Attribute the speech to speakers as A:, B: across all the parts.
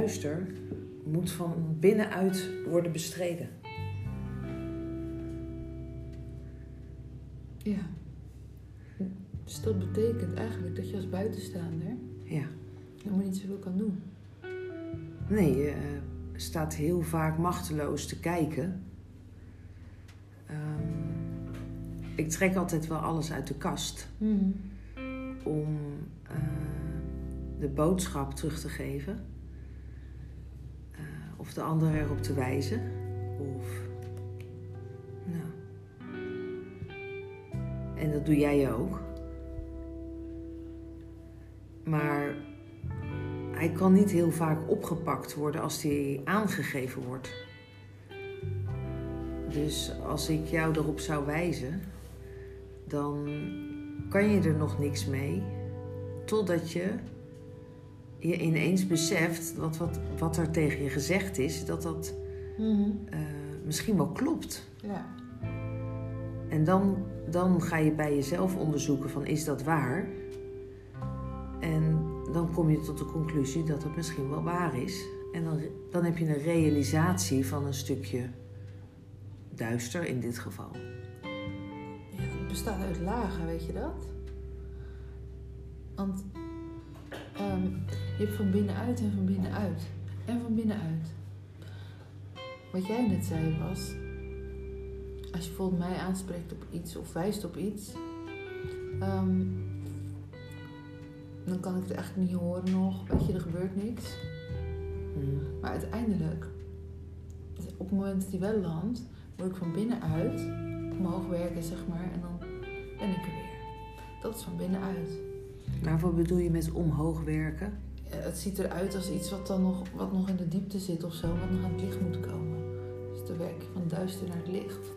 A: duister moet van binnenuit worden bestreden.
B: Ja. Dus dat betekent eigenlijk dat je als buitenstaander
A: Ja.
B: helemaal niet zoveel kan doen.
A: Nee, je eh, staat heel vaak machteloos te kijken. Ehm, ik trek altijd wel alles uit de kast om eh, de boodschap terug te geven. Of de ander erop te wijzen. Of. Nou. En dat doe jij ook. Maar hij kan niet heel vaak opgepakt worden als hij aangegeven wordt. Dus als ik jou erop zou wijzen, dan kan je er nog niks mee. Totdat je je ineens beseft dat wat, wat er tegen je gezegd is, dat dat eh, misschien wel klopt.
B: Ja.
A: En dan, dan ga je bij jezelf onderzoeken van is dat waar? En dan kom je tot de conclusie dat het misschien wel waar is. En dan, dan heb je een realisatie van een stukje duister in dit geval.
B: Ja, het bestaat uit lagen, weet je dat? Want ehm, je hebt van binnenuit en van binnenuit. En van binnenuit. Wat jij net zei was... Als je bijvoorbeeld mij aanspreekt op iets of wijst op iets... ehm, dan kan ik het eigenlijk niet horen nog. Weet je, er gebeurt niks.
A: Mhm.
B: Maar uiteindelijk, op het moment dat hij wel landt, moet ik van binnenuit omhoog werken, zeg maar. En dan ben ik er weer. Dat is van binnenuit.
A: Maar wat bedoel je met omhoog werken?
B: Het ziet eruit als iets wat dan nog, wat nog in de diepte zit of zo, wat nog aan het licht moet komen. Dus dan werk je van het duister naar het licht.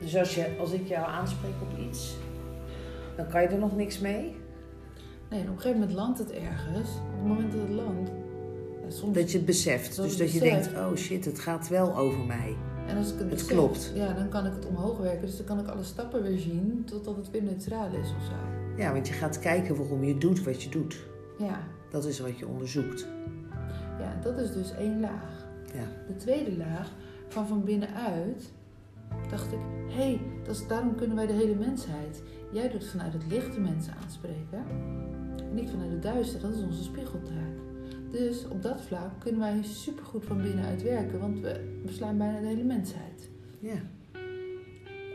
A: Dus als, je, als ik jou aanspreek op iets, dan kan je er nog niks mee?
B: Nee, en op een gegeven moment landt het ergens. Op het moment dat het landt, soms...
A: Dat je het beseft.
B: Dat
A: dus dat je denkt, oh shit, het gaat wel over mij.
B: En als ik het,
A: Het
B: besef,
A: klopt.
B: Ja, dan kan ik het omhoog werken. Dus dan kan ik alle stappen weer zien totdat het weer neutraal is of zo.
A: Ja, want je gaat kijken waarom je doet wat je doet.
B: Ja,
A: Dat is wat je onderzoekt.
B: ja dat is dus één laag.
A: Ja.
B: De tweede laag, van van binnenuit, dacht ik... Hé, hey, dat is- daarom kunnen wij de hele mensheid... Jij doet vanuit het licht de mensen aanspreken. En ik vanuit het duister, dat is onze spiegeltaak. Dus op dat vlak kunnen wij supergoed van binnenuit werken. Want we beslaan bijna de hele mensheid.
A: Ja.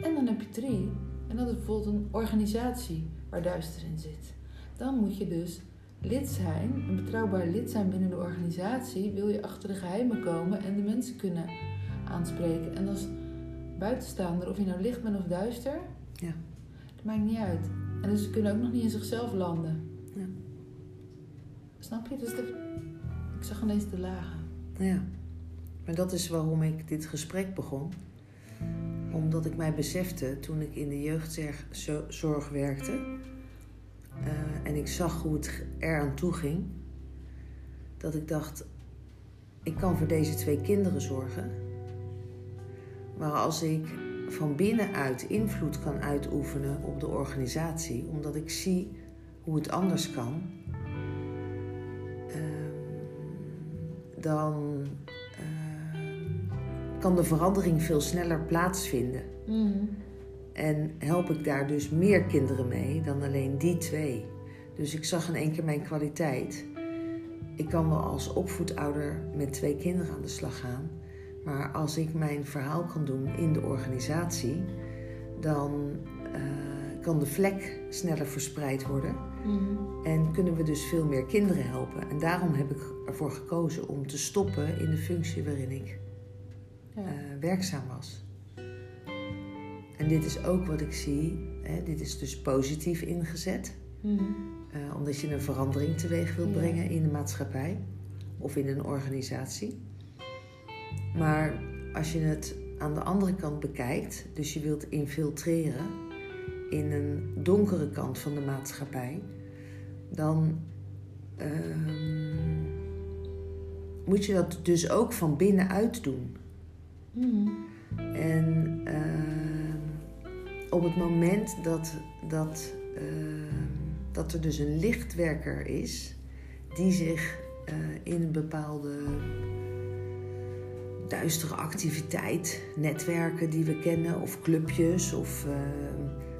B: En dan heb je drie. En dat is bijvoorbeeld een organisatie waar duister in zit. Dan moet je dus lid zijn, een betrouwbaar lid zijn binnen de organisatie. Wil je achter de geheimen komen en de mensen kunnen aanspreken. En als buitenstaander, of je nou licht bent of duister,
A: Ja.
B: dat maakt niet uit. En dus ze kunnen ook nog niet in zichzelf landen.
A: Ja.
B: Snap je? Dus de, ik zag ineens de lagen.
A: Ja, maar dat is waarom ik dit gesprek begon. Omdat ik mij besefte toen ik in de jeugdzorg werkte eh, en ik zag hoe het eraan toe ging, dat ik dacht: ik kan voor deze twee kinderen zorgen. Maar als ik van binnenuit invloed kan uitoefenen op de organisatie, omdat ik zie hoe het anders kan, ehm, dan ehm, kan de verandering veel sneller plaatsvinden. En help ik daar dus meer kinderen mee dan alleen die twee. Dus ik zag in één keer mijn kwaliteit. Ik kan wel als opvoedouder met twee kinderen aan de slag gaan. Maar als ik mijn verhaal kan doen in de organisatie, dan eh, kan de vlek sneller verspreid worden. En kunnen we dus veel meer kinderen helpen. En daarom heb ik ervoor gekozen om te stoppen in de functie waarin ik
B: Ja.
A: eh, werkzaam was. En dit is ook wat ik zie. Hè, dit is dus positief ingezet.
B: Mhm.
A: Eh, omdat je een verandering teweeg wilt
B: Ja.
A: brengen in de maatschappij of in een organisatie. Maar als je het aan de andere kant bekijkt, dus je wilt infiltreren in een donkere kant van de maatschappij, dan ehm, moet je dat dus ook van binnenuit doen.
B: Mhm.
A: En ehm, op het moment dat, dat, ehm, dat er dus een lichtwerker is die zich eh, in een bepaalde duistere activiteit, netwerken die we kennen, of clubjes of uh,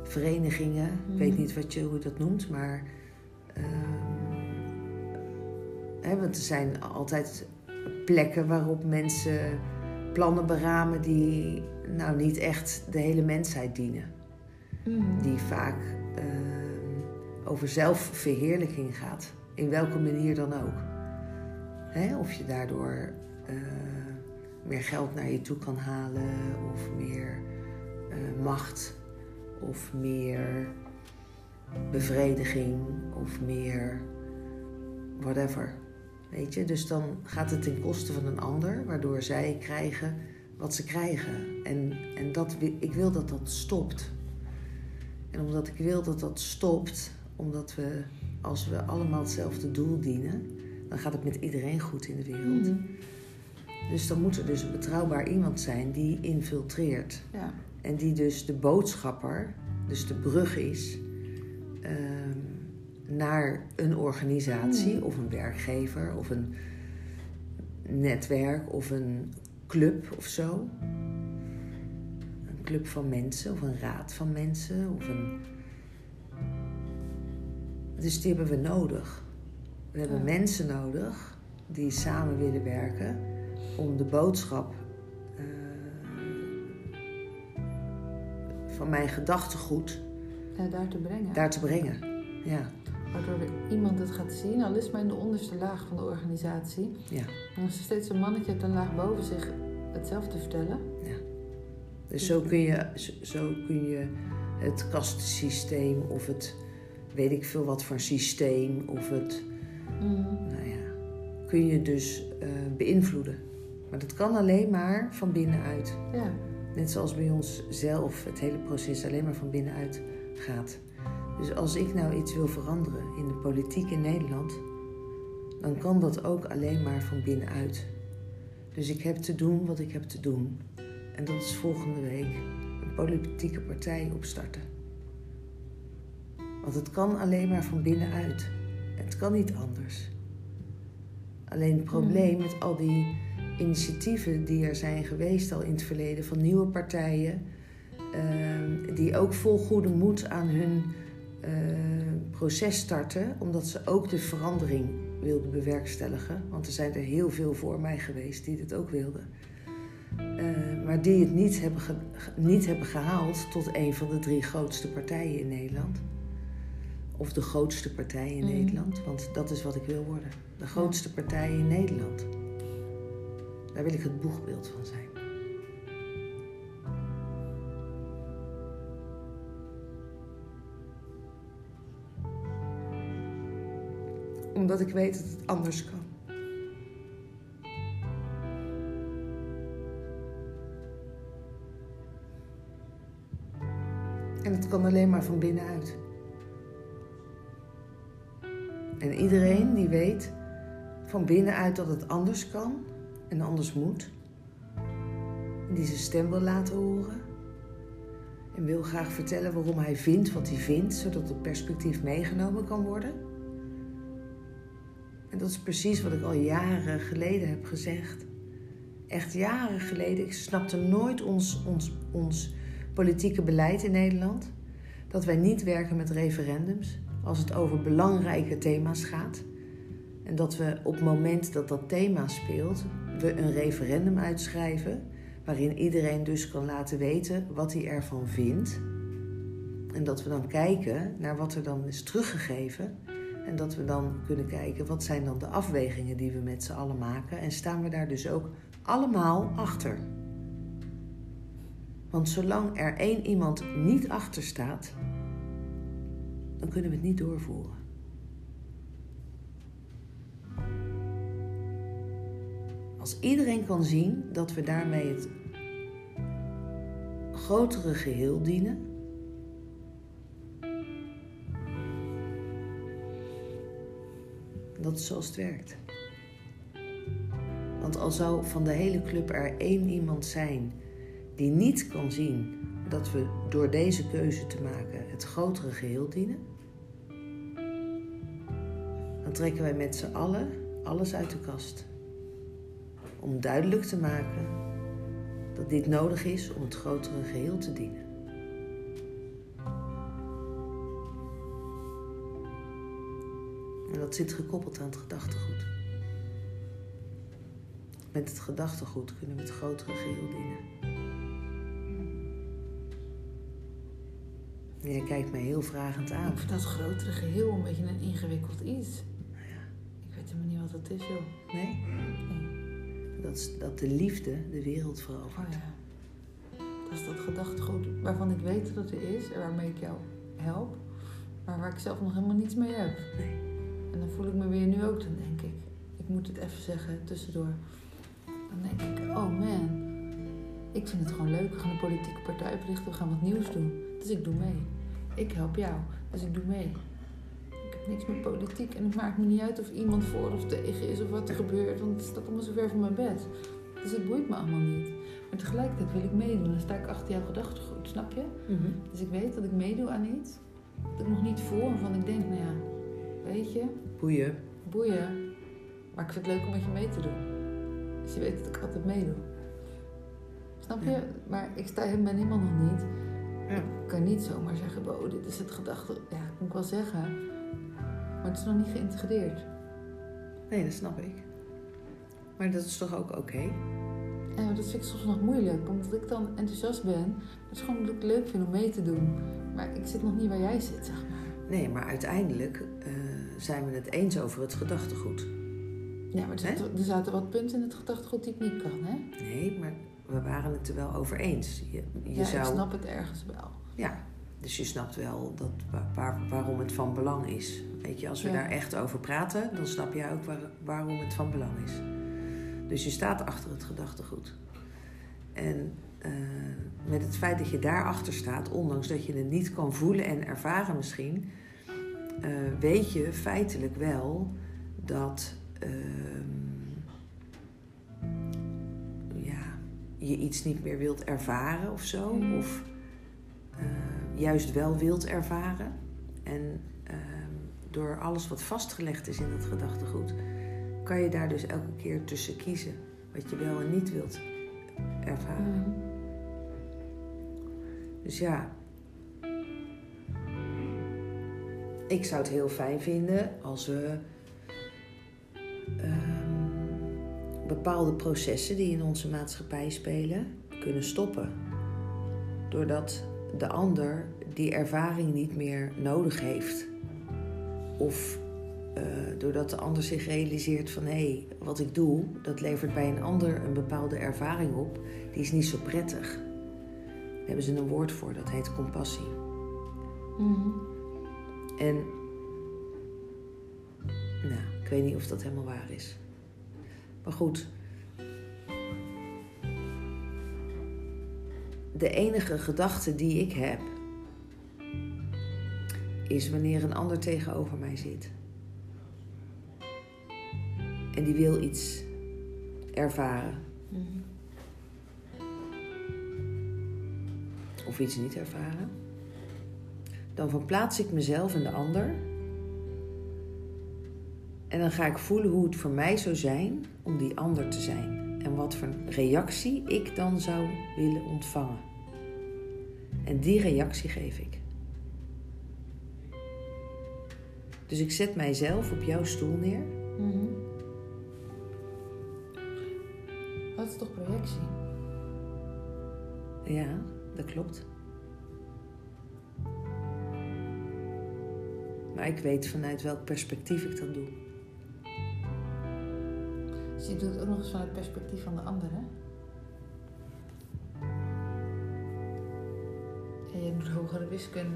A: verenigingen. Ik weet niet wat je, hoe je dat noemt, maar. Uh, hè, want er zijn altijd plekken waarop mensen plannen beramen die nou niet echt de hele mensheid dienen. Mm. Die vaak uh, over zelfverheerlijking gaat, in welke manier dan ook. Hè? Of je daardoor uh, meer geld naar je toe kan halen, of meer uh, macht, of meer bevrediging, of meer whatever. Weet je, dus dan gaat het ten koste van een ander, waardoor zij krijgen wat ze krijgen. En, en dat, ik wil dat dat stopt. En omdat ik wil dat dat stopt, omdat we, als we allemaal hetzelfde doel dienen, dan gaat het met iedereen goed in de wereld. Mhm. Dus dan moet er dus een betrouwbaar iemand zijn die infiltreert. Ja. En die dus de boodschapper, dus de brug is ehm, naar een organisatie mhm. of een werkgever of een netwerk of een club of zo. Een club van mensen of een raad van mensen of een. Dus die hebben we nodig. We hebben mensen nodig die samen willen werken om de boodschap uh, van mijn gedachtegoed
B: ja, daar te brengen.
A: Daar te brengen, ja.
B: Waardoor iemand het gaat zien, al is maar in de onderste laag van de organisatie. Ja. En als er steeds een mannetje hebt een laag boven zich hetzelfde vertellen. Ja.
A: Dus zo kun je, zo kun je het kastensysteem of het weet ik veel wat voor systeem of het. Mm. Nou ja, kun je dus uh, beïnvloeden. Maar dat kan alleen maar van binnenuit. Ja. Net zoals bij ons zelf het hele proces alleen maar van binnenuit gaat. Dus als ik nou iets wil veranderen in de politiek in Nederland, dan kan dat ook alleen maar van binnenuit. Dus ik heb te doen wat ik heb te doen. En dat is volgende week een politieke partij opstarten. Want het kan alleen maar van binnenuit. Het kan niet anders. Alleen het probleem met al die initiatieven die er zijn geweest al in het verleden van nieuwe partijen, ehm, die ook vol goede moed aan hun uh, proces starten, omdat ze ook de verandering wilden bewerkstelligen. Want er zijn er heel veel voor mij geweest die dit ook wilden. Uh, maar die het niet hebben, niet hebben gehaald tot een van de drie grootste partijen in Nederland. Of de grootste partij in mm. Nederland, want dat is wat ik wil worden. De grootste partij in Nederland. Daar wil ik het boegbeeld van zijn. Omdat ik weet dat het anders kan. En het kan alleen maar van binnenuit. En iedereen die weet van binnenuit dat het anders kan en anders moet, en die zijn stem wil laten horen en wil graag vertellen waarom hij vindt wat hij vindt, zodat het perspectief meegenomen kan worden en dat is precies wat ik al jaren geleden heb gezegd. Echt jaren geleden. Ik snapte nooit ons, ons, ons politieke beleid in Nederland. Dat wij niet werken met referendums als het over belangrijke thema's gaat. En dat we op het moment dat dat thema speelt, we een referendum uitschrijven. Waarin iedereen dus kan laten weten wat hij ervan vindt. En dat we dan kijken naar wat er dan is teruggegeven en dat we dan kunnen kijken wat zijn dan de afwegingen die we met z'n allen maken. En staan we daar dus ook allemaal achter. Want zolang er één iemand niet achter staat, dan kunnen we het niet doorvoeren. Als iedereen kan zien dat we daarmee het grotere geheel dienen, Dat is zoals het werkt. Want al zou van de hele club er één iemand zijn die niet kan zien dat we door deze keuze te maken het grotere geheel dienen, dan trekken wij met z'n allen alles uit de kast. Om duidelijk te maken dat dit nodig is om het grotere geheel te dienen. En dat zit gekoppeld aan het gedachtegoed. Met het gedachtegoed kunnen we het grotere geheel dienen. Jij kijkt mij heel vragend aan.
B: Ik vind dat grotere geheel een beetje een ingewikkeld iets. Helemaal niet wat dat is, joh.
A: nee?
B: Nee.
A: Dat, is, dat de liefde de wereld
B: Oh
A: verovert.
B: ja. Dat is dat gedachtegoed waarvan ik weet dat het er is en waarmee ik jou help. Maar waar ik zelf nog helemaal niets mee heb.
A: Nee.
B: En dan voel ik me weer nu ook, dan denk ik. Ik moet het even zeggen tussendoor. Dan denk ik, oh man. Ik vind het gewoon leuk. We gaan een politieke partij oprichten. We gaan wat nieuws doen. Dus ik doe mee. Ik help jou. Dus ik doe mee. Niks met politiek. En het maakt me niet uit of iemand voor of tegen is of wat er gebeurt. Want het staat allemaal zo ver van mijn bed. Dus het boeit me allemaal niet. Maar tegelijkertijd wil ik meedoen. Dan sta ik achter jouw gedachtegoed. Snap je?
A: Mhm.
B: Dus ik weet dat ik meedoe aan iets. Dat ik nog niet voel. Waarvan ik denk, nou ja, weet je,
A: Boeien.
B: boeien. Maar ik vind het leuk om met je mee te doen. Dus je weet dat ik altijd meedoe. Snap je?
A: Ja.
B: Maar ik sta ben helemaal nog niet.
A: Ja.
B: Ik kan niet zomaar zeggen, oh, dit is het gedachte. Ja, dat moet ik wel zeggen. Maar het is nog niet geïntegreerd.
A: Nee, dat snap ik. Maar dat is toch ook oké?
B: En dat vind ik soms nog moeilijk, omdat ik dan enthousiast ben. Het is gewoon omdat ik het leuk vind om mee te doen. Maar ik zit nog niet waar jij zit, zeg maar.
A: Nee, maar uiteindelijk eh, zijn we het eens over het gedachtegoed.
B: Ja, maar er zaten, er zaten wat punten in het gedachtegoed die ik niet kan, hè?
A: Nee, maar we waren het er wel over eens. Je, je
B: ja,
A: zou,
B: ik snap het ergens wel.
A: Ja, dus je snapt wel dat, wa- waar, waarom het van belang is. Weet je, als we
B: Ja.
A: daar echt over praten, dan snap je ook waar, waarom het van belang is. Dus je staat achter het gedachtegoed. En eh, met het feit dat je daarachter staat, ondanks dat je het niet kan voelen en ervaren misschien, eh, weet je feitelijk wel dat ehm, ja, je iets niet meer wilt ervaren of zo. Of eh, juist wel wilt ervaren. En ehm, door alles wat vastgelegd is in dat gedachtegoed, kan je daar dus elke keer tussen kiezen. Wat je wel en niet wilt ervaren.
B: Mhm.
A: Dus ja. Ik zou het heel fijn vinden als we ehm, bepaalde processen die in onze maatschappij spelen kunnen stoppen. Doordat de ander die ervaring niet meer nodig heeft. Of eh, doordat de ander zich realiseert van hé, hey, wat ik doe, dat levert bij een ander een bepaalde ervaring op. Die is niet zo prettig. Daar hebben ze een woord voor, dat heet compassie.
B: Mhm.
A: En nou, ik weet niet of dat helemaal waar is. Maar goed. De enige gedachte die ik heb is wanneer een ander tegenover mij zit. En die wil iets ervaren
B: Mhm.
A: of iets niet ervaren. Dan verplaats ik mezelf in de ander. En dan ga ik voelen hoe het voor mij zou zijn om die ander te zijn. En wat voor reactie ik dan zou willen ontvangen. En die reactie geef ik. Dus ik zet mijzelf op jouw stoel neer.
B: Mhm. Dat is toch projectie?
A: Ja, dat klopt. Maar ik weet vanuit welk perspectief ik dat doe.
B: Je doet het ook nog eens vanuit het perspectief van de ander, hè? En je doet hogere wiskunde.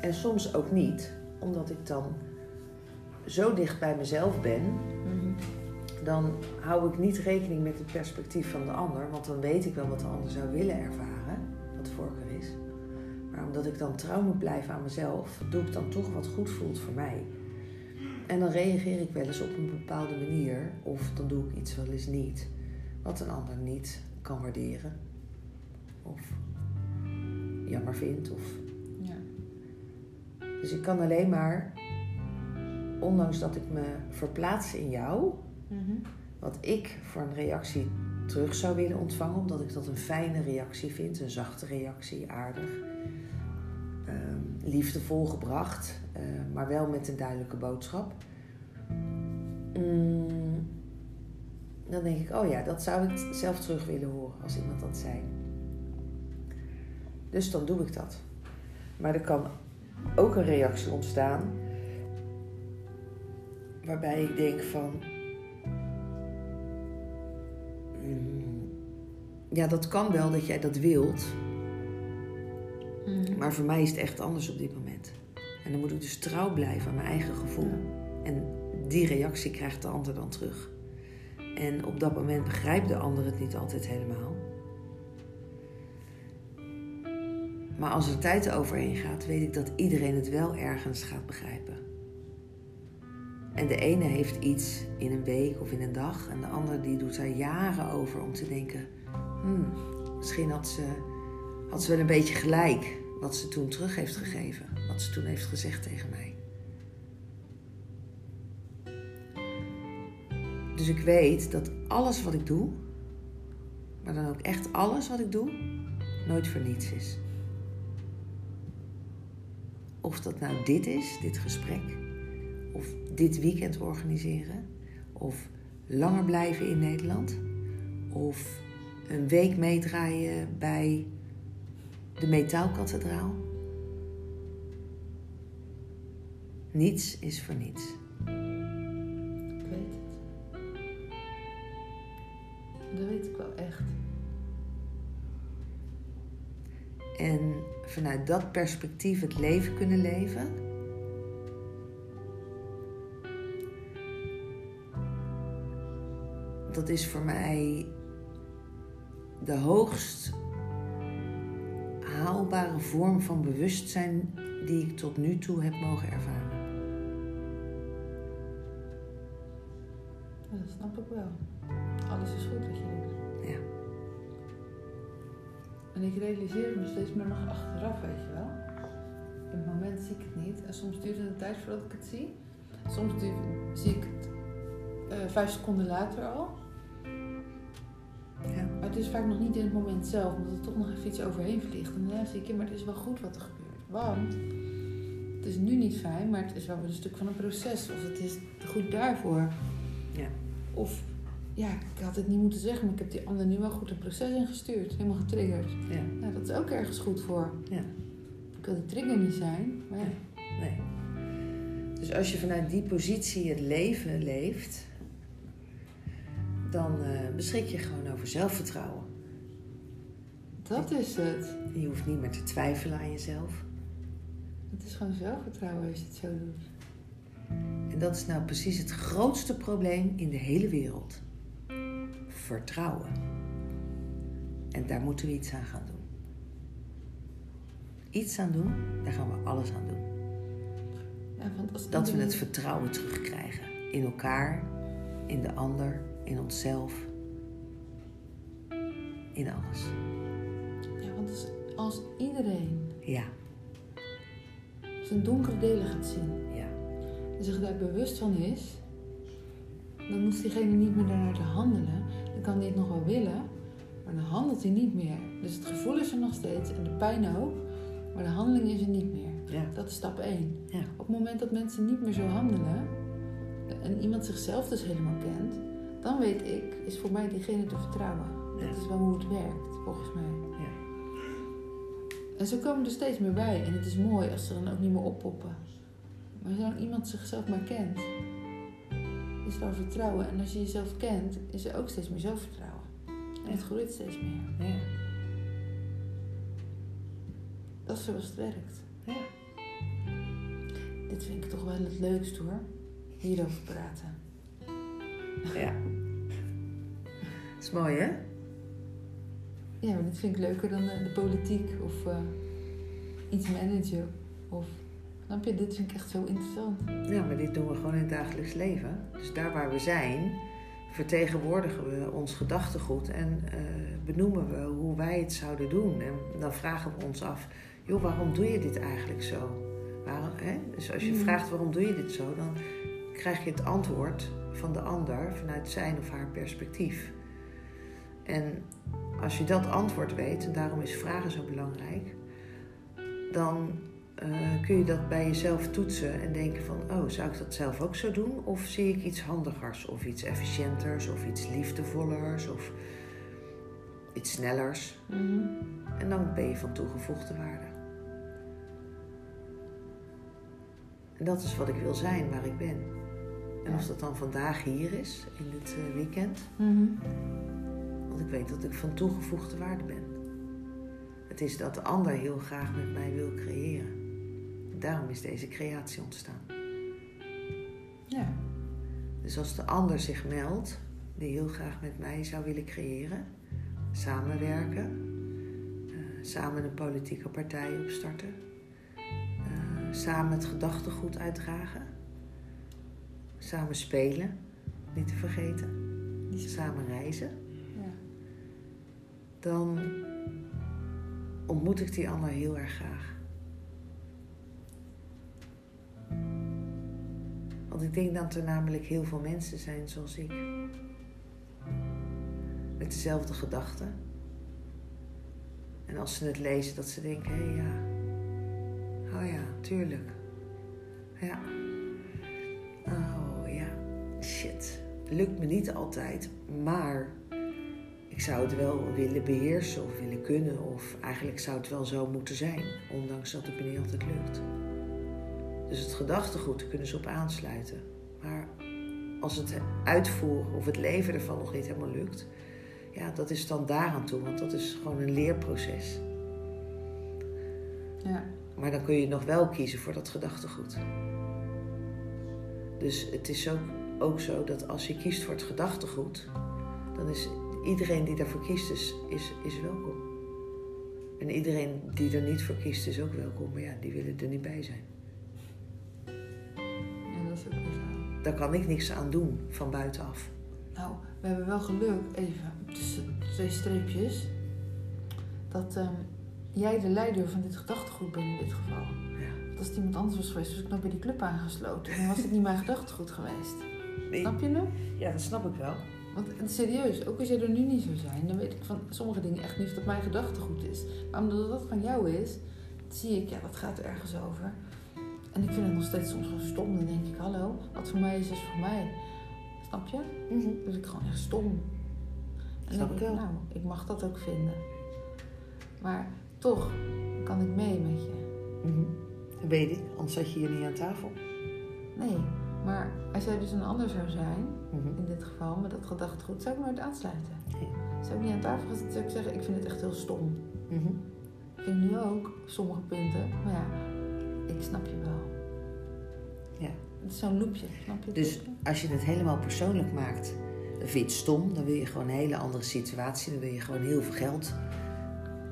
A: En soms ook niet, omdat ik dan zo dicht bij mezelf ben,
B: Mhm.
A: dan hou ik niet rekening met het perspectief van de ander, want dan weet ik wel wat de ander zou willen ervaren, wat de voorkeur is. Maar omdat ik dan trouw moet blijven aan mezelf, doe ik dan toch wat goed voelt voor mij. En dan reageer ik wel eens op een bepaalde manier, of dan doe ik iets wel eens niet, wat een ander niet kan waarderen, of jammer vindt, of
B: Ja.
A: Dus ik kan alleen maar ondanks dat ik me verplaats in jou,
B: Mhm.
A: wat ik voor een reactie terug zou willen ontvangen, omdat ik dat een fijne reactie vind, een zachte reactie, aardig, ehm, liefdevol gebracht, eh, maar wel met een duidelijke boodschap. Mm, dan denk ik, oh ja, dat zou ik zelf terug willen horen als iemand dat zei. Dus dan doe ik dat. Maar er kan ook een reactie ontstaan waarbij ik denk van, mm, ja, dat kan wel dat jij dat wilt,
B: Mhm.
A: maar voor mij is het echt anders op dit moment. En dan moet ik dus trouw blijven aan mijn eigen gevoel. En die reactie krijgt de ander dan terug. En op dat moment begrijpt de ander het niet altijd helemaal. Maar als er tijd overheen gaat, weet ik dat iedereen het wel ergens gaat begrijpen. En de ene heeft iets in een week of in een dag, en de ander die doet daar jaren over om te denken: hmm, misschien had ze, had ze wel een beetje gelijk wat ze toen terug heeft gegeven, wat ze toen heeft gezegd tegen mij. Dus ik weet dat alles wat ik doe, maar dan ook echt alles wat ik doe, nooit voor niets is. Of dat nou dit is, dit gesprek, of dit weekend organiseren, of langer blijven in Nederland, of een week meedraaien bij de Metaalkathedraal. Niets is voor niets.
B: Ik weet het. Dat weet ik wel echt.
A: En vanuit dat perspectief het leven kunnen leven. Dat is voor mij de hoogst haalbare vorm van bewustzijn die ik tot nu toe heb mogen ervaren.
B: Dat snap ik wel. Alles is goed wat je doet.
A: Ja.
B: En ik realiseer me steeds meer nog achteraf, weet je wel. In het moment zie ik het niet. En soms duurt het een tijd voordat ik het zie. Soms duurt- zie ik het eh, vijf seconden later al. Het is vaak nog niet in het moment zelf, omdat er toch nog even iets overheen vliegt. En daarna zie ik, maar het is wel goed wat er gebeurt. Want het is nu niet fijn, maar het is wel weer een stuk van een proces. Of het is goed daarvoor.
A: Ja.
B: Of, ja, ik had het niet moeten zeggen, maar ik heb die ander nu wel goed een proces ingestuurd. Helemaal getriggerd.
A: Ja.
B: Nou, dat is ook ergens goed voor.
A: Ja.
B: Ik wil de trigger niet zijn, maar ja.
A: Nee. Dus als je vanuit die positie het leven leeft, dan eh, beschik je gewoon over zelfvertrouwen.
B: Dat is het.
A: Je hoeft niet meer te twijfelen aan jezelf.
B: Het is gewoon zelfvertrouwen als je het zo doet.
A: En dat is nou precies het grootste probleem in de hele wereld. Vertrouwen. En daar moeten we iets aan gaan doen. Iets aan doen, daar gaan we alles aan doen.
B: Ja, want als
A: Dat we het vertrouwen terugkrijgen. In elkaar, in de ander, in onszelf. In alles.
B: Ja, want als, iedereen
A: Ja,
B: zijn donkere delen gaat zien
A: ja,
B: en zich daar bewust van is, dan hoeft diegene niet meer daarnaar te handelen. Dan kan hij het nog wel willen, maar dan handelt hij niet meer. Dus het gevoel is er nog steeds en de pijn ook, maar de handeling is er niet meer.
A: ja,
B: Dat is stap 1.
A: ja.
B: Op het moment dat mensen niet meer zo handelen en iemand zichzelf dus helemaal kent, dan weet ik, is voor mij diegene te vertrouwen. Dat is wel hoe het werkt, volgens mij.
A: Ja.
B: En zo komen er steeds meer bij. En het is mooi als ze dan ook niet meer oppoppen. Maar zolang iemand zichzelf maar kent, is er vertrouwen. En als je jezelf kent, is er ook steeds meer zelfvertrouwen. En het groeit steeds meer.
A: ja.
B: Dat is zoals het werkt.
A: ja.
B: Dit vind ik toch wel het leukst hoor. Hierover praten.
A: Ja. Dat is mooi, hè?
B: Ja, maar dit vind ik leuker dan de, de politiek of eh, iets managen. Of, snap je, dit vind ik echt zo interessant.
A: Ja, maar dit doen we gewoon in het dagelijks leven. Dus daar waar we zijn, vertegenwoordigen we ons gedachtegoed en eh, benoemen we hoe wij het zouden doen. En dan vragen we ons af, joh, waarom doe je dit eigenlijk zo? Waarom, hè? Dus als je
B: Mhm.
A: vraagt waarom doe je dit zo, dan krijg je het antwoord van de ander vanuit zijn of haar perspectief. En als je dat antwoord weet, en daarom is vragen zo belangrijk, dan uh, kun je dat bij jezelf toetsen en denken van, oh, zou ik dat zelf ook zo doen? Of zie ik iets handigers, of iets efficiënters, of iets liefdevollers, of iets snellers? Mhm. En dan ben je van toegevoegde waarde. En dat is wat ik wil zijn, waar ik ben. En of dat dan vandaag hier is, in dit uh, weekend. Mhm. Want ik weet dat ik van toegevoegde waarde ben. Het is dat de ander heel graag met mij wil creëren. Daarom is deze creatie ontstaan. Ja. Dus als de ander zich meldt, die heel graag met mij zou willen creëren, samenwerken, uh, samen een politieke partij opstarten, uh, samen het gedachtegoed uitdragen, samen spelen, niet te vergeten, samen reizen, ja. dan ontmoet ik die ander heel erg graag. Want ik denk dat er namelijk heel veel mensen zijn zoals ik. Met dezelfde gedachten. En als ze het lezen, dat ze denken: hé hey, ja. Oh ja, tuurlijk. Ja. Ja. Lukt me niet altijd, maar ik zou het wel willen beheersen of willen kunnen. Of eigenlijk zou het wel zo moeten zijn, ondanks dat het me niet altijd lukt. Dus het gedachtegoed kunnen ze op aansluiten. Maar als het uitvoeren of het leven ervan nog niet helemaal lukt, ja, dat is dan daaraan toe, want dat is gewoon een leerproces. Ja. Maar dan kun je nog wel kiezen voor dat gedachtegoed. Dus het is ook, ook zo dat als je kiest voor het gedachtegoed, dan is iedereen die daarvoor kiest, is, is, is welkom. En iedereen die er niet voor kiest, is ook welkom. Maar ja, die willen er niet bij zijn. daar kan ik niks aan doen van buitenaf.
B: Nou, we hebben wel geluk, even tussen twee streepjes, dat ehm, jij de leider van dit gedachtegoed bent in dit geval. Ja. als het iemand anders was geweest, was ik nog bij die club aangesloten. Dan was het niet mijn gedachtegoed geweest. Snap je nu?
A: Ja, dat snap ik wel.
B: Want serieus, ook als jij er nu niet zou zijn, dan weet ik van sommige dingen echt niet of dat mijn gedachtegoed is. Maar omdat dat van jou is, zie ik, ja, dat gaat ergens over. En ik vind het nog steeds soms wel stom. Dan denk ik, hallo, wat voor mij is, is voor mij. Snap je? Mm Dus ik gewoon echt stom. En Snap ik wel. Nou, ik mag dat ook vinden. Maar toch kan ik mee met je.
A: Mm Dat weet ik, anders zat je hier niet aan tafel.
B: Nee, maar als jij dus een ander zou zijn, mhm. in dit geval, met dat gedachtegoed, zou ik nooit aansluiten. Zou ik niet aan tafel gaan zitten, zou ik zeggen, ik vind het echt heel stom. Mhm. Ik vind nu ook sommige punten, maar ja, ik snap je wel. Ja. Het is zo'n loopje, snap je?
A: Dus als je het helemaal persoonlijk maakt, dan vind je het stom. Dan wil je gewoon een hele andere situatie. Dan wil je gewoon heel veel geld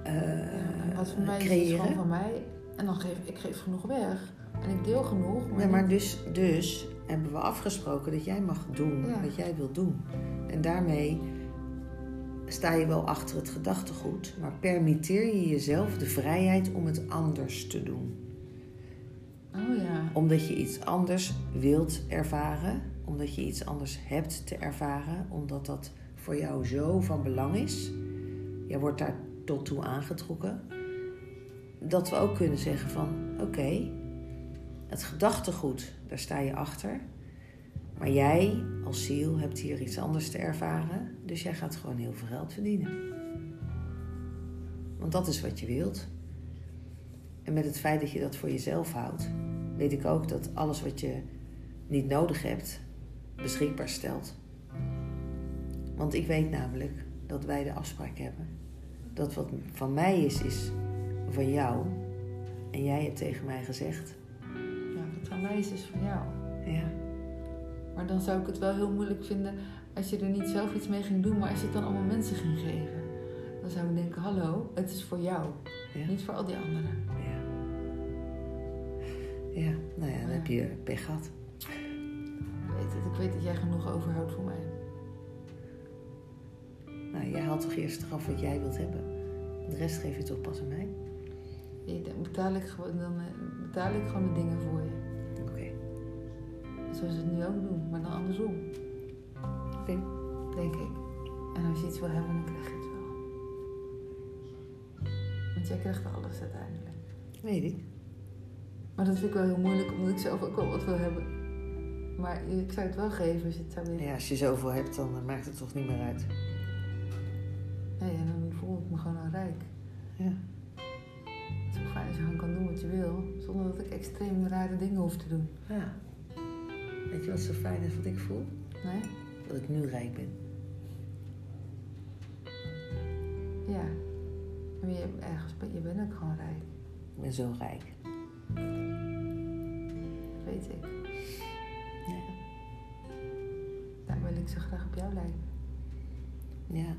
A: uh, ja, wat voor mij creëren. is,
B: gewoon van mij. En dan geef ik geef genoeg weg. En ik deel genoeg.
A: Maar ja, maar dus, dus hebben we afgesproken dat jij mag doen wat jij wilt doen. En daarmee sta je wel achter het gedachtegoed, maar permitteer je jezelf de vrijheid om het anders te doen.
B: Oh ja.
A: Omdat je iets anders wilt ervaren, omdat je iets anders hebt te ervaren, omdat dat voor jou zo van belang is. Jij wordt daar tot toe aangetrokken. Dat we ook kunnen zeggen van oké, het gedachtegoed, daar sta je achter. Maar jij als ziel hebt hier iets anders te ervaren, dus jij gaat gewoon heel veel geld verdienen. Want dat is wat je wilt. En met het feit dat je dat voor jezelf houdt, weet ik ook dat alles wat je niet nodig hebt, beschikbaar stelt. Want ik weet namelijk dat wij de afspraak hebben. Dat wat van mij is, is van jou. En jij hebt tegen mij gezegd.
B: Ja, van mij is, is van jou.
A: Ja.
B: Maar dan zou ik het wel heel moeilijk vinden als je er niet zelf iets mee ging doen, maar als je het dan allemaal mensen ging geven. Dan zou ik denken, hallo, het is voor jou. Niet voor al die anderen.
A: Ja, nou ja, dan heb je pech gehad.
B: Ik weet het, ik weet dat jij genoeg overhoudt voor mij.
A: Nou, jij haalt toch eerst eraf wat jij wilt hebben. De rest geef je toch pas aan mij?
B: Dan betaal ik gewoon, dan, eh, betaal ik gewoon de dingen voor je.
A: Oké.
B: Zoals ze het nu ook doen, maar dan andersom.
A: Oké.
B: Denk ik. En als je iets wil hebben, dan krijg je het wel. Want jij krijgt alles uiteindelijk.
A: Weet ik.
B: Maar dat vind ik wel heel moeilijk, omdat ik zelf ook wel wat wil hebben. Maar ik zou het wel geven als je het zou willen.
A: Ja, als je zoveel hebt, dan maakt het toch niet meer uit.
B: Nee, en dan voel ik me gewoon al rijk.
A: Ja.
B: Je gewoon kan doen wat je wil, zonder dat ik extreem rare dingen hoef te doen.
A: ja. Weet je wat zo fijn is wat ik voel?
B: Nee?
A: Dat ik nu rijk ben.
B: Ja. Maar je, ergens, je bent ook gewoon rijk.
A: Ik ben zo rijk.
B: Dat weet ik.
A: Ja.
B: Daar wil ik zo graag op jou lijken.
A: ja.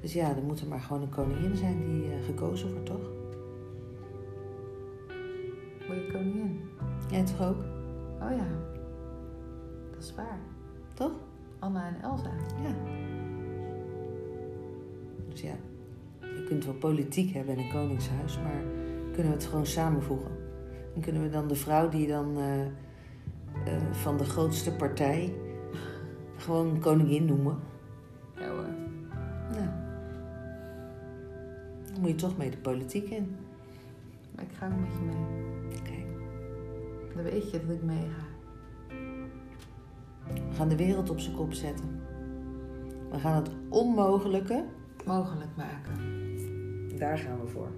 A: Dus ja, er moet er maar gewoon een koningin zijn die eh, gekozen wordt, toch?
B: Word je koningin?
A: Jij toch ook?
B: Oh ja. Dat is waar.
A: Toch?
B: Anna en Elsa.
A: Ja. Dus ja, je kunt wel politiek hebben en een koningshuis, maar kunnen we het gewoon samenvoegen? En kunnen we dan de vrouw die dan eh, eh, van de grootste partij gewoon koningin noemen?
B: Ja hoor.
A: Nou, dan moet je toch mee de politiek in.
B: Maar ik ga ook met je mee. Dan weet je dat ik meega.
A: we gaan de wereld op zijn kop zetten. We gaan het onmogelijke,
B: Mogelijk maken.
A: daar gaan we voor.